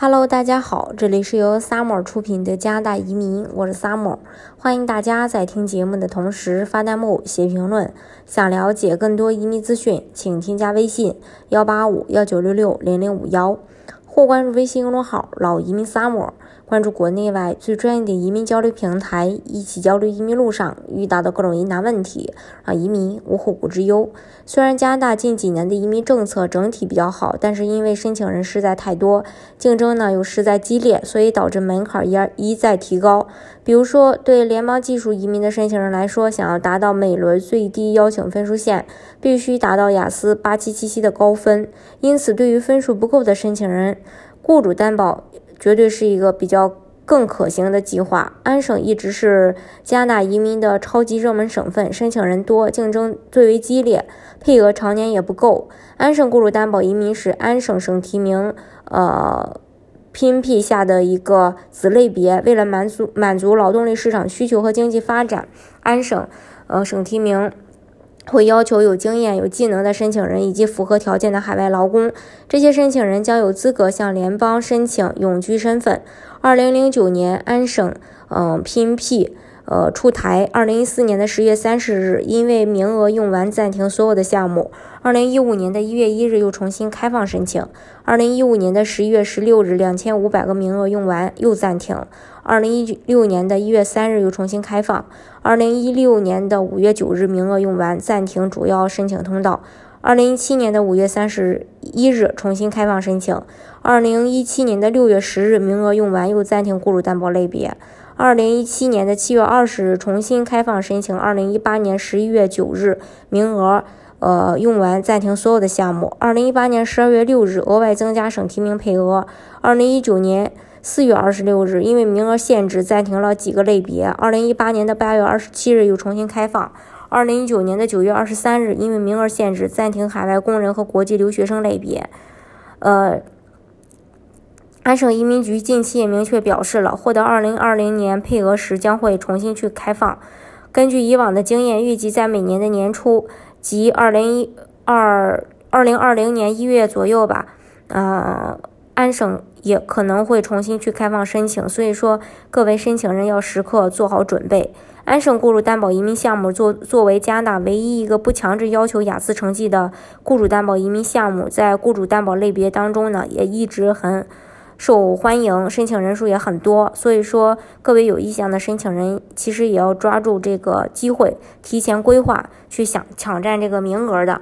Hello，大家好，这里是由 Summer 出品的加拿大移民，我是 Summer，欢迎大家在听节目的同时发弹幕、写评论。想了解更多移民资讯，请添加微信幺八五幺九六六零零五幺。或关注微信公众号“老移民 summer”，关注国内外最专业的移民交流平台，一起交流移民路上遇到的各种疑难问题，让移民无后顾之忧。虽然加拿大近几年的移民政策整体比较好，但是因为申请人实在太多，竞争呢又实在激烈，所以导致门槛一一再提高。比如说，对联邦技术移民的申请人来说，想要达到每轮最低邀请分数线，必须达到雅思八七七七的高分。因此，对于分数不够的申请人，雇主担保绝对是一个比较更可行的计划。安省一直是加拿大移民的超级热门省份，申请人多，竞争最为激烈，配额常年也不够。安省雇主担保移民是安省省提名呃偏僻下的一个子类别。为了满足满足劳动力市场需求和经济发展，安省呃省提名。会要求有经验、有技能的申请人以及符合条件的海外劳工。这些申请人将有资格向联邦申请永居身份。二零零九年，安省嗯 PNP 呃出台。二零一四年的十月三十日，因为名额用完，暂停所有的项目。二零一五年的一月一日又重新开放申请。二零一五年的十一月十六日，两千五百个名额用完又暂停。二零一六年的一月三日又重新开放。二零一六年的五月九日名额用完暂停主要申请通道。二零一七年的五月三十一日重新开放申请。二零一七年的六月十日名额用完又暂停雇主担保类别。二零一七年的七月二十日重新开放申请。二零一八年十一月九日名额。呃，用完暂停所有的项目。二零一八年十二月六日额外增加省提名配额。二零一九年四月二十六日，因为名额限制暂停了几个类别。二零一八年的八月二十七日又重新开放。二零一九年的九月二十三日，因为名额限制暂停海外工人和国际留学生类别。呃，安省移民局近期也明确表示了，获得二零二零年配额时将会重新去开放。根据以往的经验，预计在每年的年初。及二零一二二零二零年一月左右吧，呃，安省也可能会重新去开放申请，所以说各位申请人要时刻做好准备。安省雇主担保移民项目作作为加拿大唯一一个不强制要求雅思成绩的雇主担保移民项目，在雇主担保类别当中呢，也一直很。受欢迎，申请人数也很多，所以说各位有意向的申请人，其实也要抓住这个机会，提前规划去想抢占这个名额的。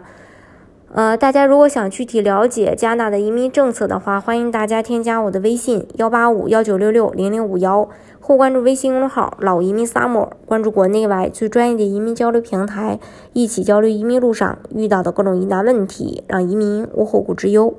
呃，大家如果想具体了解加拿的移民政策的话，欢迎大家添加我的微信幺八五幺九六六零零五幺，或关注微信公众号“老移民 summer”，关注国内外最专业的移民交流平台，一起交流移民路上遇到的各种疑难问题，让移民无后顾之忧。